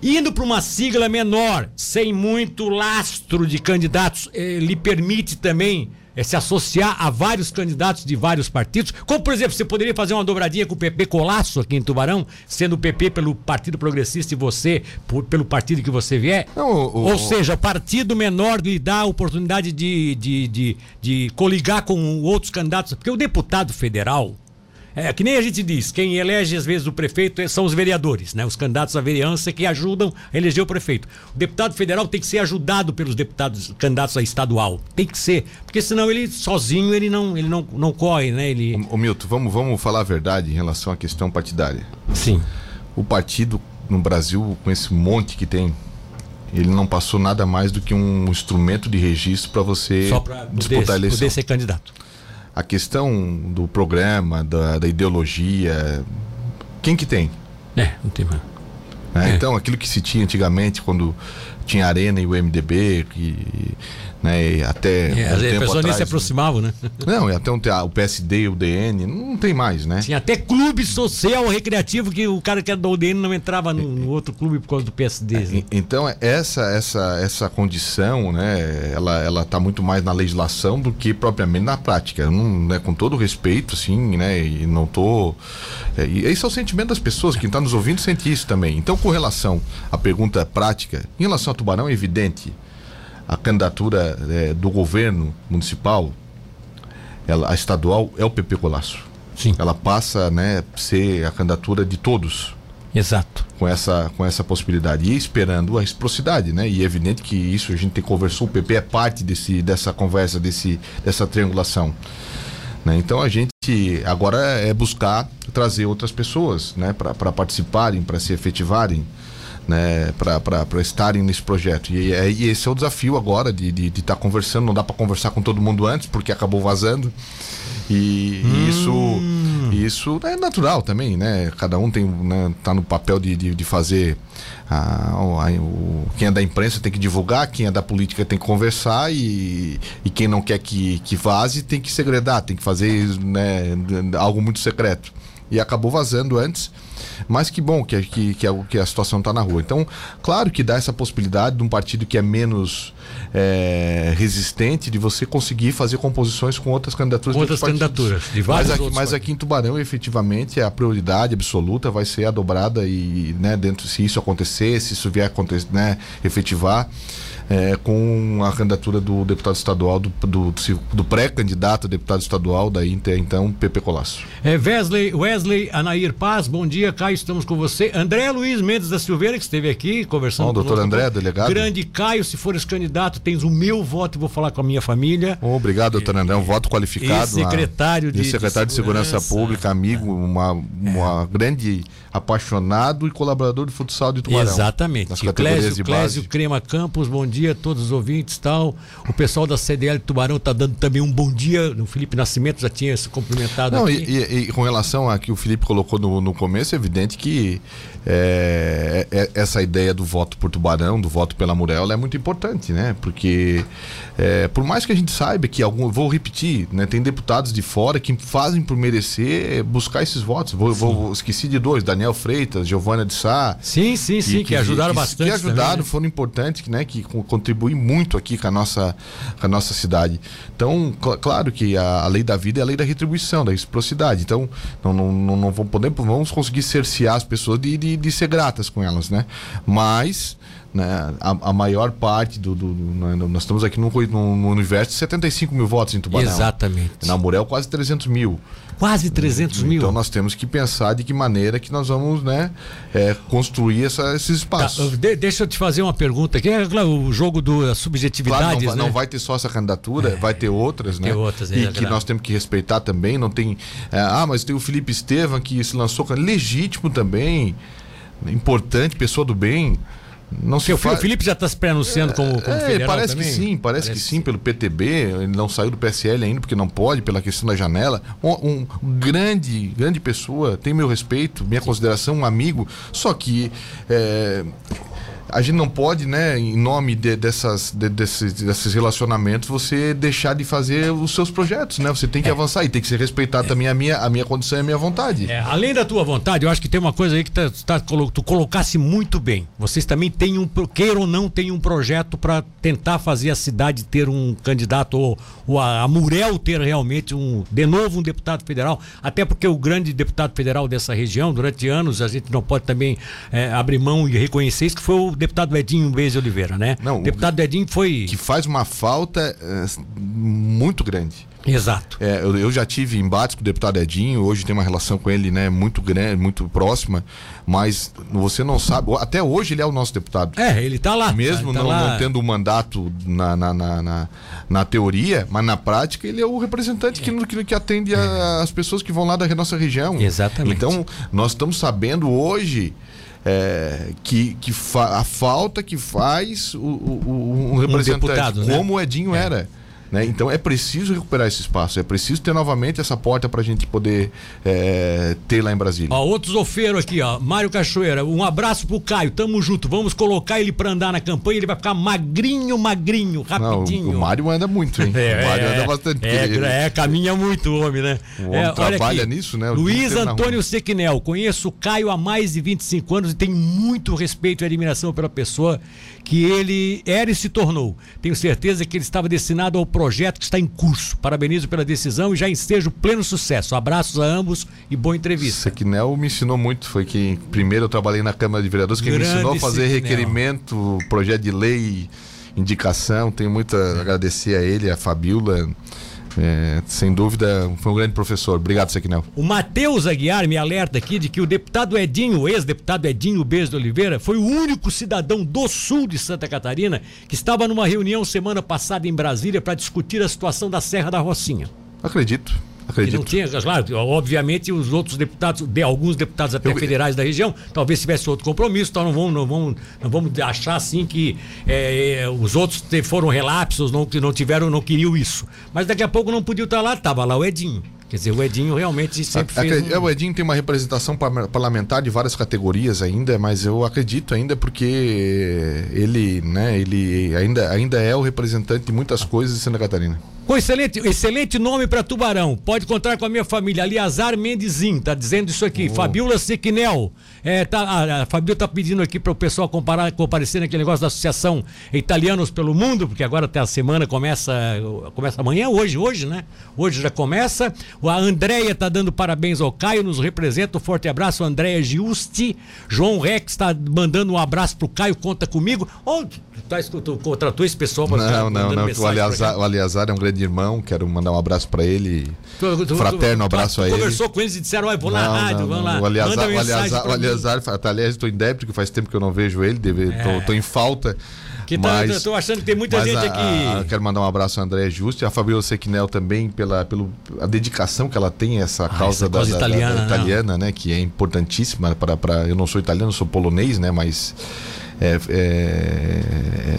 Indo para uma sigla menor, sem muito lastro de candidatos, eh, lhe permite também eh, se associar a vários candidatos de vários partidos. Como, por exemplo, você poderia fazer uma dobradinha com o PP Colasso aqui em Tubarão, sendo o PP pelo Partido Progressista e você por, pelo partido que você vier? Não, o, Ou o, seja, partido menor lhe dá a oportunidade de, de, de, de coligar com outros candidatos. Porque o deputado federal, é que nem a gente diz, quem elege às vezes o prefeito é, são os vereadores, né? Os candidatos à vereança que ajudam a eleger o prefeito. O deputado federal tem que ser ajudado pelos deputados candidatos a estadual. Tem que ser, porque senão ele sozinho ele não ele não, não corre, né? Ele o, Milton, vamos vamos falar a verdade em relação à questão partidária. Sim. O partido no Brasil com esse monte que tem Ele não passou nada mais do que um instrumento de registro para você Só pra disputar poder, a eleição. poder ser candidato. A questão do programa, da, da ideologia, quem que tem? É, não tem mais. É, é. Então, aquilo que se tinha antigamente, quando tinha a Arena e o MDB, que né? E até. É, um as pessoas nem se aproximavam, né? Não, e até um, o PSD e o DN, não tem mais, né? Tinha até clube social recreativo que o cara que era do UDN não entrava no, no outro clube por causa do PSD. Né? Então, essa, essa, essa condição, né, ela, ela tá muito mais na legislação do que propriamente na prática. Não, né, com todo respeito, assim, né? E não tô. É, e esse é o sentimento das pessoas, quem está nos ouvindo sente isso também. Então, com relação à pergunta prática, em relação ao Tubarão, é evidente a candidatura é, do governo municipal, ela, a estadual, é o PP Colasso. Sim. Ela passa né, a ser a candidatura de todos. Exato. Com essa, com essa possibilidade. E esperando a reciprocidade, né? E é evidente que isso a gente conversou, o PP é parte desse, dessa conversa, desse, dessa triangulação. Né? Então a gente agora é buscar trazer outras pessoas né? para participarem, para se efetivarem né, para estarem nesse projeto. E, é, e, esse é o desafio agora de estar de, de tá conversando. Não dá para conversar com todo mundo antes, porque acabou vazando. E, hum. isso, isso é natural também, né? Cada um tem, né, tá no papel de, de, de fazer. A, a, o, quem é da imprensa tem que divulgar, quem é da política tem que conversar e, e quem não quer que, que vaze tem que segredar, tem que fazer né, algo muito secreto. E acabou vazando antes. Mas que bom que, que, que, a, que a situação está na rua. Então, claro que dá essa possibilidade de um partido que é menos é, resistente de você conseguir fazer composições com outras candidaturas. Outras candidaturas, de vários mas aqui, mas aqui em Tubarão, efetivamente, a prioridade absoluta vai ser a dobrada e, né, dentro, se isso acontecer, se isso vier acontecer, né, efetivar é, com a candidatura do deputado estadual, do, do, do pré-candidato a deputado estadual da Inter, então, Pepe Colasso. É, Wesley, Wesley Anair Paz, bom dia, Caio, estamos com você. André Luiz Mendes da Silveira, que esteve aqui conversando com o doutor André, delegado. Grande Caio, se fores candidato, tens o meu voto e vou falar com a minha família. Obrigado, doutor André, um voto qualificado. E secretário de, secretário de, segurança, de segurança Pública, amigo, uma, uma é. grande apaixonado e colaborador de futsal de Tubarão. Exatamente. Nas Clésio, Clésio Crema Campos, bom dia a todos os ouvintes tal. O pessoal da CDL Tubarão está dando também um bom dia. O Felipe Nascimento já tinha se cumprimentado Não, aqui. E, e, e, com relação a que o Felipe colocou no, no começo, é evidente que é, é, essa ideia do voto por Tubarão, do voto pela Murel, é muito importante, né? Porque é, por mais que a gente saiba que algum, vou repetir, né? Tem deputados de fora que fazem por merecer buscar esses votos. Vou, vou esqueci de dois, Daniel Freitas, Giovana de Sá. Sim, sim, sim, que, que ajudaram que, bastante. Que ajudaram, também, né? foram importantes, né? Que contribuem muito aqui com a nossa, com a nossa cidade. Então, cl claro que a, a, lei da vida é a lei da retribuição, da reciprocidade. Então, não, não, não, não vamos poder, vamos conseguir cercear as pessoas de, de, de ser gratas com elas, né? Mas né? A, a, maior parte do. do, do né, nós estamos aqui num, num, universo de 75 mil votos em Tubarão. Exatamente. Na Murel, quase 300 mil. Quase 300 então, mil. Então nós temos que pensar de que maneira que nós vamos né, é, construir essa, esses espaços. Tá, de, deixa eu te fazer uma pergunta aqui. É claro, o jogo das subjetividades. Claro, não, né? não, vai ter só essa candidatura, é, vai ter outras, né? Tem outras, é, E que nós temos que respeitar também. Não tem. É, ah, mas tem o Felipe Estevam que se lançou legítimo também. Importante, pessoa do bem. Não se o Felipe já está se pré-anunciando é, como, como é, parece também? que sim, parece, parece que sim, pelo PTB. Ele não saiu do PSL ainda porque não pode, pela questão da janela. Um, um grande, grande pessoa, tem meu respeito, minha consideração, um amigo. Só que é, a gente não pode, né, em nome de, dessas, de, desses, desses relacionamentos, você deixar de fazer os seus projetos, né? Você tem que é. avançar e tem que ser respeitado é. também a minha, a minha condição e a minha vontade. É, além da tua vontade, eu acho que tem uma coisa aí que tá, tá, tu colocasse muito bem. Vocês também têm um, queira ou não, tem um projeto para tentar fazer a cidade ter um candidato, ou, ou a, a Murel ter realmente um, de novo, um deputado federal, até porque o grande deputado federal dessa região, durante anos, a gente não pode também é, abrir mão e reconhecer isso, que foi o deputado Edinho Beis de Oliveira, né? Não, o deputado Edinho foi. Que faz uma falta uh, muito grande. Exato. É, eu, eu, já tive embates com o deputado Edinho, hoje tem uma relação com ele né, muito grande, muito próxima, mas você não sabe, até hoje ele é o nosso deputado. É, ele está lá. Mesmo tá não, lá. não, tendo um mandato na, na, na, na, na teoria, mas na prática ele é o representante é. que, que atende a, as pessoas que vão lá da nossa região. Exatamente. Então, nós estamos sabendo hoje é, que, que a falta que faz o, o, um representante, um deputado, né? como né? o Edinho é. era. Né? Então é preciso recuperar esse espaço, é preciso ter novamente essa porta para a gente poder é, ter lá em Brasília. Ó, outros ofeiros aqui, ó. Mário Cachoeira, um abraço pro Caio, tamo junto. Vamos colocar ele para andar na campanha, ele vai ficar magrinho, magrinho, rapidinho. Não, o, Mário anda muito, hein? É, o Mário anda bastante. É, ele... é, caminha muito o homem, né? O homem é, trabalha aqui, nisso, né? O Luiz Antônio Sequinel, conheço o Caio há mais de 25 anos e tenho muito respeito e admiração pela pessoa que ele era e se tornou. Tenho certeza que ele estava destinado ao projeto que está em curso. Parabenizo pela decisão e já ensejo pleno sucesso. Abraços a ambos e boa entrevista. Sequinel me ensinou muito. Foi que primeiro eu trabalhei na Câmara de Vereadores, que Grande me ensinou a fazer Sequinel. requerimento, projeto de lei, indicação. Tenho muito a agradecer a ele, a Fabiola. É, sem dúvida, foi um grande professor. Obrigado, Sequinel. O Matheus Aguiar me alerta aqui de que o deputado Edinho, o ex-deputado Edinho Bez de Oliveira, foi o único cidadão do sul de Santa Catarina que estava numa reunião semana passada em Brasília para discutir a situação da Serra da Rocinha. Acredito. Acredito. não tinha, claro, obviamente os outros deputados, de alguns deputados até Eu... federais da região, talvez tivesse outro compromisso, então não vamos, não vamos, não vamos achar assim que é, os outros foram relapsos, não, que não tiveram, não queriam isso. Mas daqui a pouco não podia estar lá, estava lá o Edinho. Quer dizer, o Edinho realmente sempre fez. Um... O Edinho tem uma representação parlamentar de várias categorias ainda, mas eu acredito ainda porque ele, né, ele ainda, ainda é o representante de muitas coisas de Santa Catarina. Com excelente, excelente nome para Tubarão. Pode contar com a minha família. Aliazar Mendezin, tá dizendo isso aqui. Oh. Fabiola Sequinel. É, tá, a, a Fabiola tá pedindo aqui para o pessoal comparar, comparecer naquele negócio da Associação Italianos pelo Mundo, porque agora até a semana começa. Começa amanhã, hoje, hoje, né? Hoje já começa. A Andréia tá dando parabéns ao Caio, nos representa. Um forte abraço, Andréia Giusti. João Rex está mandando um abraço pro Caio, conta comigo. Oh, tu, tá, tu, tu contratou esse pessoal para Não, não, não. O Aliazar, o Aliazar é um grande grande irmão, quero mandar um abraço para ele. Tu, tu, fraterno tu, abraço a ele. conversou com eles e disseram, olha, vou não, na rádio, vamos lá. O Aliazar, o Aliazar, o Aliazar aliás, estou em débito, que faz tempo que eu não vejo ele, estou é. em falta. Que tá, mas, tô achando que tem muita gente a, aqui. A, quero mandar um abraço ao André Justi, a Fabiola Sequinel também pela, pela a dedicação que ela tem a essa ah, causa, essa da, causa da, italiana, da, da italiana né? Que é importantíssima para, para eu não sou italiano, sou polonês, né? Mas é, é,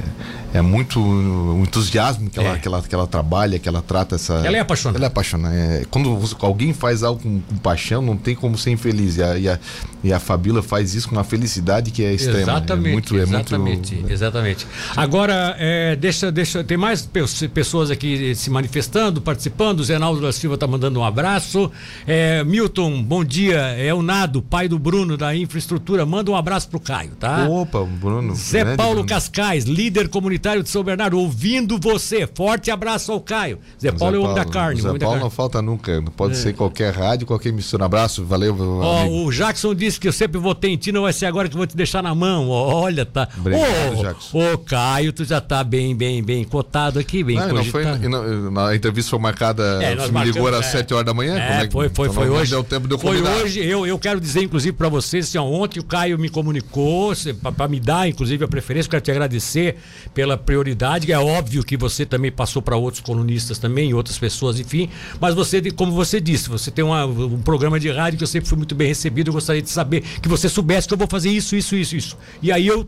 é muito o entusiasmo que, é. ela, que, ela, que ela trabalha, que ela trata essa. Ela é apaixonada. Ela é apaixonada. É, quando alguém faz algo com, com, paixão, não tem como ser infeliz. E a, e a, e a Fabíola faz isso com uma felicidade que é extrema. Exatamente. É muito, exatamente, é muito... exatamente. Agora, é, deixa, deixa, tem mais pessoas aqui se manifestando, participando. O Zenaldo da Silva está mandando um abraço. É, Milton, bom dia. É o Nado, pai do Bruno da infraestrutura. Manda um abraço pro Caio, tá? Opa, Bruno. Zé Paulo Bruno. Cascais, líder comunitário de São Bernardo, ouvindo você. Forte abraço ao Caio. Zé Paulo Zé é o homem da carne. Zé Paulo não falta nunca. Pode é. ser qualquer rádio, qualquer emissora. Abraço, valeu. Oh, o Jackson disse que eu sempre votei em ti, não vai ser agora que eu vou te deixar na mão. Olha, tá. Obrigado, oh, Jackson. Ô, Caio, tu já tá bem, bem, bem cotado aqui, bem não, não foi, não, Na entrevista foi marcada. É, você me ligou às é, 7 horas da manhã? É, é foi, foi, então foi hoje. Deu tempo de eu foi hoje. Eu, eu quero dizer, inclusive, para vocês, assim, ó, ontem o Caio me comunicou, para me dar, inclusive, a preferência, quero te agradecer pela prioridade é óbvio que você também passou para outros colunistas também, outras pessoas, enfim. Mas você, como você disse, você tem uma, um programa de rádio que eu sempre fui muito bem recebido. Eu gostaria de saber que você soubesse que eu vou fazer isso, isso, isso, isso. E aí eu.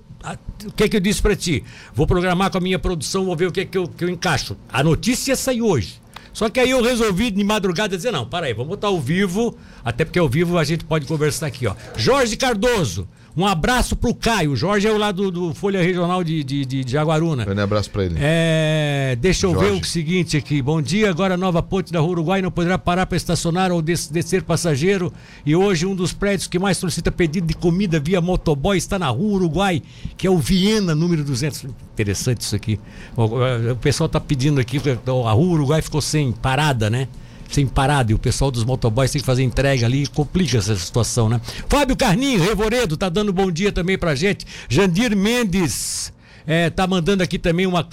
O que é que eu disse para ti? Vou programar com a minha produção, vou ver o que é que eu, que eu encaixo. A notícia saiu hoje. Só que aí eu resolvi de madrugada dizer, não, para aí, vamos botar ao vivo, até porque ao vivo a gente pode conversar aqui, ó. Jorge Cardoso, um abraço pro Caio. Jorge é o lá do, do Folha Regional de, de, de Jaguaruna. Um abraço para ele. É, deixa eu Jorge. ver o seguinte aqui. Bom dia, agora a nova ponte da Rua Uruguai não poderá parar para estacionar ou des, descer passageiro. E hoje um dos prédios que mais solicita pedido de comida via motoboy está na Rua Uruguai, que é o Viena, número 200. Interessante isso aqui. O, o pessoal está pedindo aqui, a Rua Uruguai ficou sem parada, né? Sem parada. E o pessoal dos motoboys tem que fazer entrega ali e complica essa situação, né? Fábio Carninho, Revoredo, tá dando bom dia também pra gente. Jandir Mendes. É, tá mandando aqui também uma,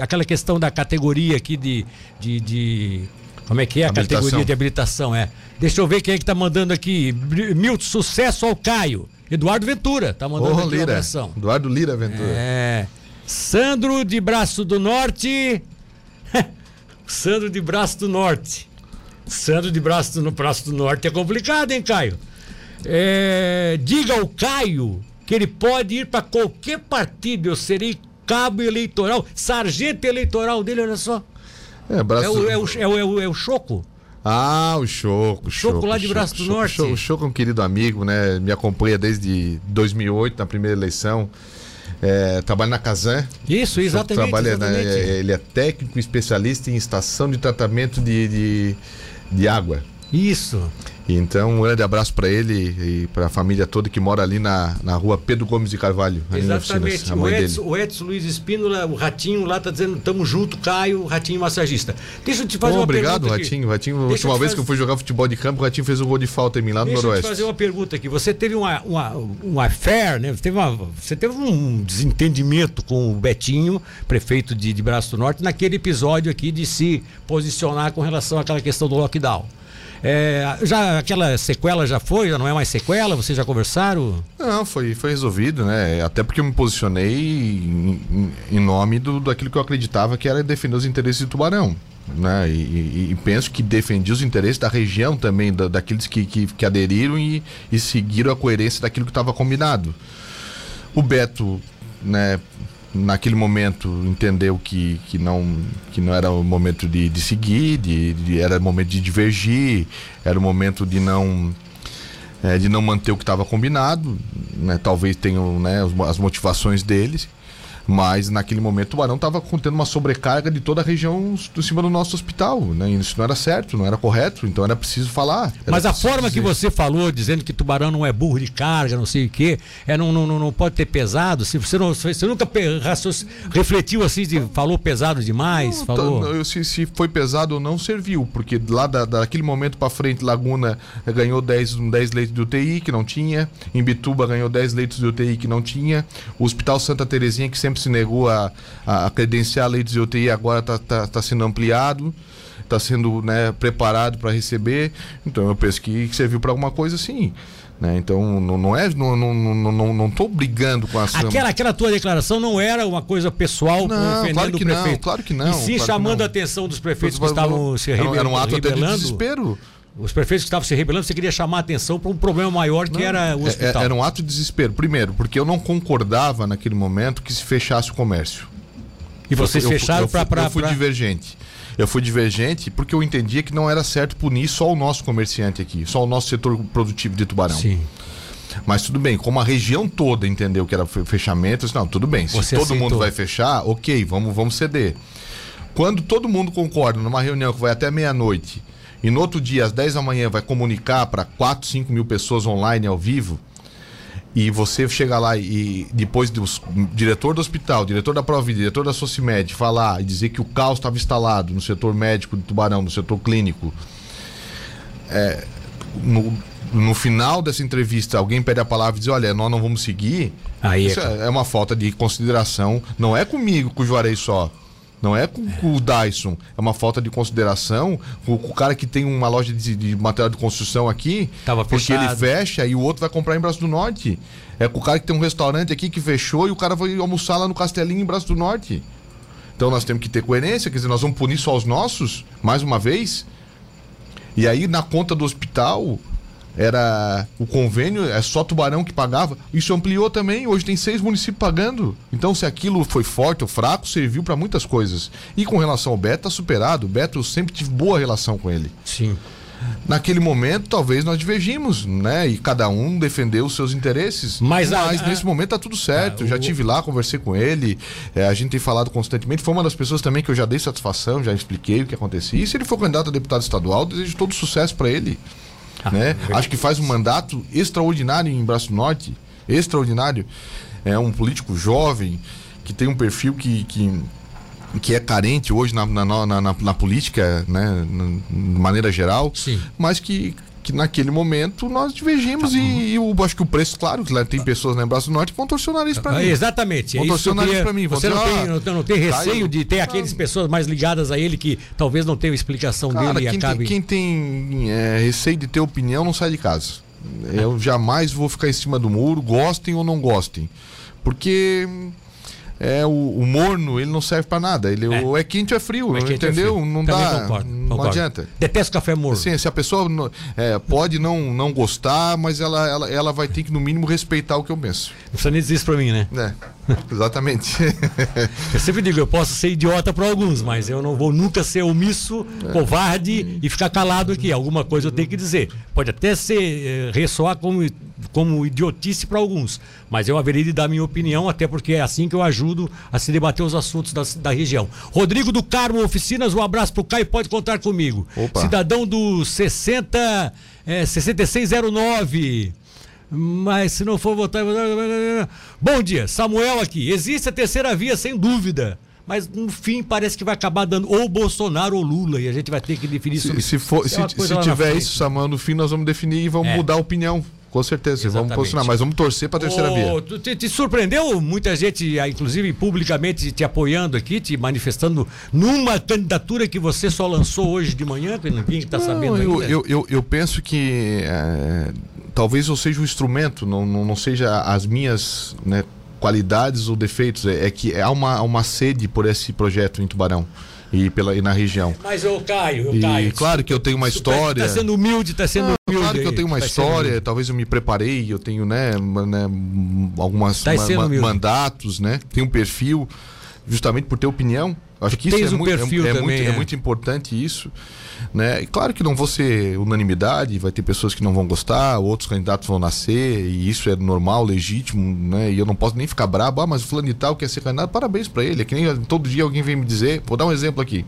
aquela questão da categoria aqui de, de, de como é que é a categoria de habilitação? É. Deixa eu ver quem é que tá mandando aqui. Milton, sucesso ao Caio. Eduardo Ventura tá mandando oh, aqui Lira. Eduardo Lira Ventura. É. Sandro de Braço do Norte. Sandro de Braço do Norte. Sandro de braço no braço do norte é complicado, hein, Caio? É, diga ao Caio que ele pode ir para qualquer partido. Eu serei cabo eleitoral, sargento eleitoral dele, olha só. É, braço... é, o, é, o, é, o, é o Choco. Ah, o Choco. O Choco, Choco lá de Braço do Norte. Choco, o Choco é um querido amigo, né? Me acompanha desde 2008, na primeira eleição. É, trabalha na Casan. Isso, exatamente. Trabalha exatamente. Na, ele é técnico especialista em estação de tratamento de, de, de água. Isso. Então, um grande abraço para ele e para a família toda que mora ali na, na rua Pedro Gomes de Carvalho. Exatamente. O Edson, o Edson Luiz Espínola, o Ratinho lá tá dizendo: tamo junto, Caio, Ratinho massagista. Deixa eu te fazer Bom, uma obrigado, pergunta. Obrigado, Ratinho. Ratinho, última vez que eu fui jogar futebol de campo, o Ratinho fez um gol de falta em mim lá no Deixa Noroeste. Deixa eu te fazer uma pergunta aqui. Você teve uma, uma, um affair, né? Você teve, uma, você teve um desentendimento com o Betinho, prefeito de, de Braço do Norte, naquele episódio aqui de se posicionar com relação àquela questão do lockdown. É, já aquela sequela já foi, já não é mais sequela? Vocês já conversaram? Não, foi, foi resolvido, né? Até porque eu me posicionei em, em nome do, daquilo que eu acreditava que era defender os interesses do Tubarão. Né? E, e, e, penso que defendi os interesses da região também, da, daqueles que, que, que aderiram e, e seguiram a coerência daquilo que estava combinado. O Beto, né, naquele momento entendeu que, que, não, que não era o momento de, de seguir, de, de era o momento de divergir, era o momento de não é, de não manter o que estava combinado, né? talvez tenham né, as motivações deles. Mas naquele momento o Tubarão estava contendo uma sobrecarga de toda a região do cima do nosso hospital. Né? Isso não era certo, não era correto, então era preciso falar. Era Mas a forma dizer. que você falou, dizendo que Tubarão não é burro de carga, não sei o quê, é, não, não, não pode ter pesado. Se você, não, você nunca refletiu assim, de, falou pesado demais? Não, falou... Tá, se, se, foi pesado ou não, serviu, porque lá da, daquele momento para frente, Laguna ganhou 10, 10 leitos de UTI que não tinha, Imbituba ganhou 10 leitos de UTI que não tinha, o Hospital Santa Terezinha, que sempre se negou a, a credenciar leitos de UTI, agora está tá, tá sendo ampliado, está sendo né, preparado para receber. Então eu penso que serviu para alguma coisa sim. Né? Então não, não é não não, não, não, não tô brigando com a aquela aquela tua declaração não era uma coisa pessoal não, claro que Não, claro que não. E sim claro chamando a atenção dos prefeitos que estavam se rebelando. Era um ato até de desespero. Os prefeitos que estavam se rebelando, você queria chamar a atenção para um problema maior que não, era o é, é, hospital. Era um ato de desespero. Primeiro, porque eu não concordava naquele momento que se fechasse o comércio. E vocês eu, fecharam para. Eu fui pra... divergente. Eu fui divergente porque eu entendia que não era certo punir só o nosso comerciante aqui, só o nosso setor produtivo de Tubarão. Sim. Mas tudo bem, como a região toda entendeu que era fechamento, disse, não, tudo bem. Se Você todo aceitou. mundo vai fechar, ok, vamos, vamos ceder. Quando todo mundo concorda numa reunião que vai até meia-noite e no outro dia, às 10 da manhã, vai comunicar para 4, 5 mil pessoas online ao vivo, e você chega lá e depois do diretor do hospital, diretor da Provida, diretor da Socimed falar e dizer que o caos estava instalado no setor médico de Tubarão, no setor clínico, é, no, no final dessa entrevista alguém pede a palavra e diz, olha, nós não vamos seguir, Aí isso é... é uma falta de consideração, não é comigo, com o Juarez só. Não é com, com, o Dyson. É uma falta de consideração. O, o cara que tem uma loja de, de, material de construção aqui, Tava porque fechado. ele fecha e o outro vai comprar em Braço do Norte. É com o cara que tem um restaurante aqui que fechou e o cara vai almoçar lá no Castelinho em Braço do Norte. Então nós temos que ter coerência, quer dizer, nós vamos punir só os nossos, mais uma vez. E aí na conta do hospital, era o convênio, é só Tubarão que pagava. Isso ampliou também, hoje tem seis municípios pagando. Então, se aquilo foi forte ou fraco, serviu para muitas coisas. E com relação ao Beto, tá superado. O Beto, eu sempre tive boa relação com ele. Sim. Naquele momento, talvez nós divergimos, né? E cada um defendeu os seus interesses. Mas, Mas a, nesse momento tá tudo certo. Ah, já tive lá, conversei com ele. É, a gente tem falado constantemente. Foi uma das pessoas também que eu já dei satisfação, já expliquei o que acontecia. E se ele for candidato a deputado estadual, desejo todo sucesso para ele. Ah, né? Acho que faz um mandato extraordinário em Braço Norte, extraordinário. É um político jovem que tem um perfil que, que, que é carente hoje na, na, na, na, na política, né? de maneira geral, Sim. mas que que naquele momento nós divergimos tá. e, e eu acho que o preço, claro, que tem pessoas lá em Braço Norte que vão torcer o nariz para mim. Exatamente. Vão torcer o nariz para mim. Você não, tem, não, não tem receio de ter aquelas pessoas mais ligadas a ele que talvez não tenham explicação Cara, dele quem e acabe... Tem, quem tem é, receio de ter opinião não sai de casa. Eu jamais vou ficar em cima do muro, gostem ou não gostem. Porque é o, o, morno, ele não serve para nada. Ele é. ou é quente ou é frio, é quente entendeu? É frio. Não Também dá, concordo, não concordo. adianta. Detesto café morno. Sim, se a pessoa é, pode não, não gostar, mas ela, ela, ela vai ter que no mínimo respeitar o que eu penso. Não precisa nem dizer isso para mim, né? É, exatamente. eu sempre digo, eu posso ser idiota para alguns, mas eu não vou nunca ser omisso, é. covarde e ficar calado aqui. Alguma coisa eu tenho que dizer. Pode até ser eh, ressoar como como idiotice para alguns, mas eu haveria de dar minha opinião, até porque é assim que eu ajudo a se debater os assuntos da, da região. Rodrigo do Carmo Oficinas, um abraço pro Caio, pode contar comigo. Opa. Cidadão do 60, é, 6609. Mas se não for votar. Bom dia, Samuel aqui. Existe a terceira via, sem dúvida mas no fim parece que vai acabar dando ou Bolsonaro ou Lula e a gente vai ter que definir se, sobre se for se, se, se tiver isso Samuel no fim nós vamos definir e vamos é. mudar a opinião com certeza, Exatamente. vamos posicionar, mas vamos torcer para a terceira via. Te, te, surpreendeu muita gente, ah, inclusive publicamente, te apoiando aqui, te manifestando numa candidatura que você só lançou hoje de manhã, que ninguém está sabendo eu, eu, eu, eu, penso que é, talvez eu seja o um instrumento, não, não, não seja as minhas né, qualidades ou defeitos, é, é que há uma, uma sede por esse projeto em Tubarão e, pela, e na região. Mas eu caio, eu e, caio. Claro que eu tenho uma história. Está sendo humilde, está sendo humilde. Claro que eu tenho uma tá história, talvez eu me preparei, eu tenho, né, né algumas tá ma, mandatos, né? Tenho um perfil, justamente por ter opinião. Acho que isso é, um muito, é, é, também, muito, é. é muito importante isso. Né? E claro que não vou ser unanimidade, vai ter pessoas que não vão gostar, outros candidatos vão nascer, e isso é normal, legítimo, né? E eu não posso nem ficar brabo, ah, mas o fulano e tal quer ser candidato, parabéns para ele. É que nem todo dia alguém vem me dizer, vou dar um exemplo aqui.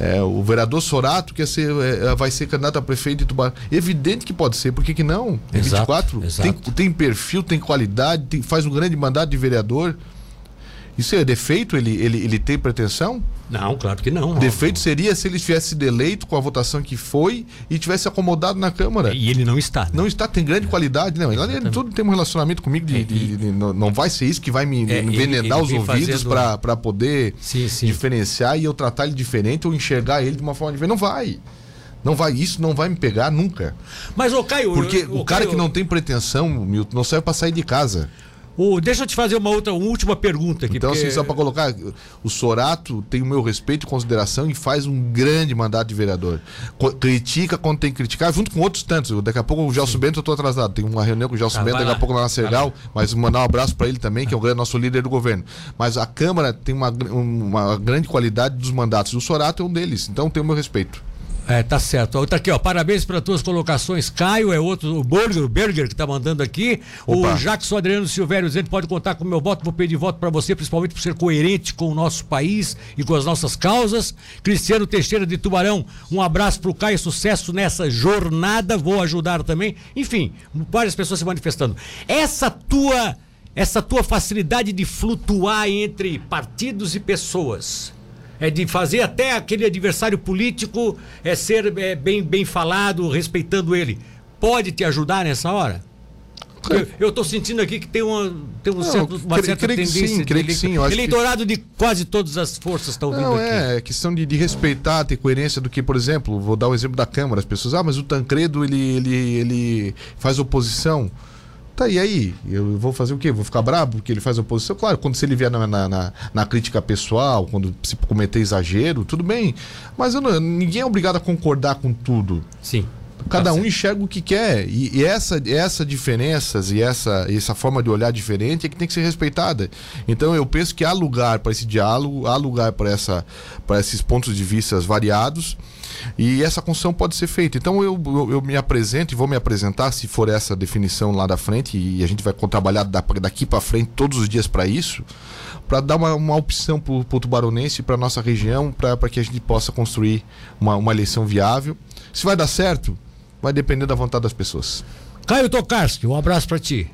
É, o vereador Sorato quer ser, é, vai ser candidato a prefeito de Tubarão. Evidente que pode ser, por que, que não? É exato, 24, exato. Tem, tem perfil, tem qualidade, tem, faz um grande mandato de vereador. Isso é defeito? Ele, ele, ele tem pretensão? Não, claro que não. Defeito seria se ele tivesse sido eleito com a votação que foi e tivesse acomodado na Câmara. E ele não está. Né? Não está, tem grande qualidade. Não, ele tudo tem um relacionamento comigo de, é, de, de, não, não vai ser isso que vai me, é, envenenar ele, ele os ouvidos fazendo... para poder sim, sim. diferenciar e eu tratar ele diferente ou enxergar ele de uma forma diferente. Não vai. Não vai, isso não vai me pegar nunca. Mas, ô Caio. Porque o cara Caio... que não tem pretensão, Milton, não serve para sair de casa. O, deixa eu te fazer uma outra, uma última pergunta aqui. Então, porque... assim, só para colocar, o Sorato tem o meu respeito e consideração e faz um grande mandato de vereador. Co critica quando tem que criticar, junto com outros tantos. Daqui a pouco o Gelson Bento, eu estou atrasado. Tem uma reunião com o Gelson ah, Bento, daqui a pouco lá na Sergal, mas mandar um abraço para ele também, que é o nosso líder do governo. Mas a Câmara tem uma, uma grande qualidade dos mandatos. O Sorato é um deles, então tem o meu respeito. É, tá certo. Tá aqui, ó. Parabéns para tuas colocações. Caio é outro, o Burger, o Berger que tá mandando aqui. Opa. O Jackson Adriano Silvério ele pode contar com o meu voto, vou pedir voto para você, principalmente por ser coerente com o nosso país e com as nossas causas. Cristiano Teixeira de Tubarão, um abraço pro Caio, sucesso nessa jornada, vou ajudar também. Enfim, várias pessoas se manifestando. Essa tua essa tua facilidade de flutuar entre partidos e pessoas é de fazer até aquele adversário político é ser é, bem, bem falado, respeitando ele. Pode te ajudar nessa hora? Eu estou sentindo aqui que tem uma, tem um não, certo, uma cre, certa tendência. Sim, creio que sim. eleitorado que... de quase todas as forças estão vindo não, aqui. É, é questão de, de, respeitar, ter coerência do que, por exemplo, vou dar o um exemplo da Câmara. As pessoas, ah, mas o Tancredo ele, ele, ele faz oposição. Tá, e aí? Eu vou fazer o quê? Vou ficar bravo porque ele faz oposição? Claro, quando se ele vier na, na, na crítica pessoal, quando se cometer exagero, tudo bem. Mas não, ninguém é obrigado a concordar com tudo. Sim. Cada tá um enxerga o que quer. E, e, essa, essa diferenças e essa, essa forma de olhar diferente é que tem que ser respeitada. Então eu penso que há lugar para esse diálogo, há lugar para esses pontos de vista variados. E essa construção pode ser feita. Então eu, eu, eu, me apresento e vou me apresentar, se for essa definição lá da frente, e a gente vai trabalhar daqui para frente todos os dias para isso, para dar uma, uma opção para o tubaronense para nossa região, para que a gente possa construir uma, uma eleição viável. Se vai dar certo, vai depender da vontade das pessoas. Caio Tokarski, um abraço para ti.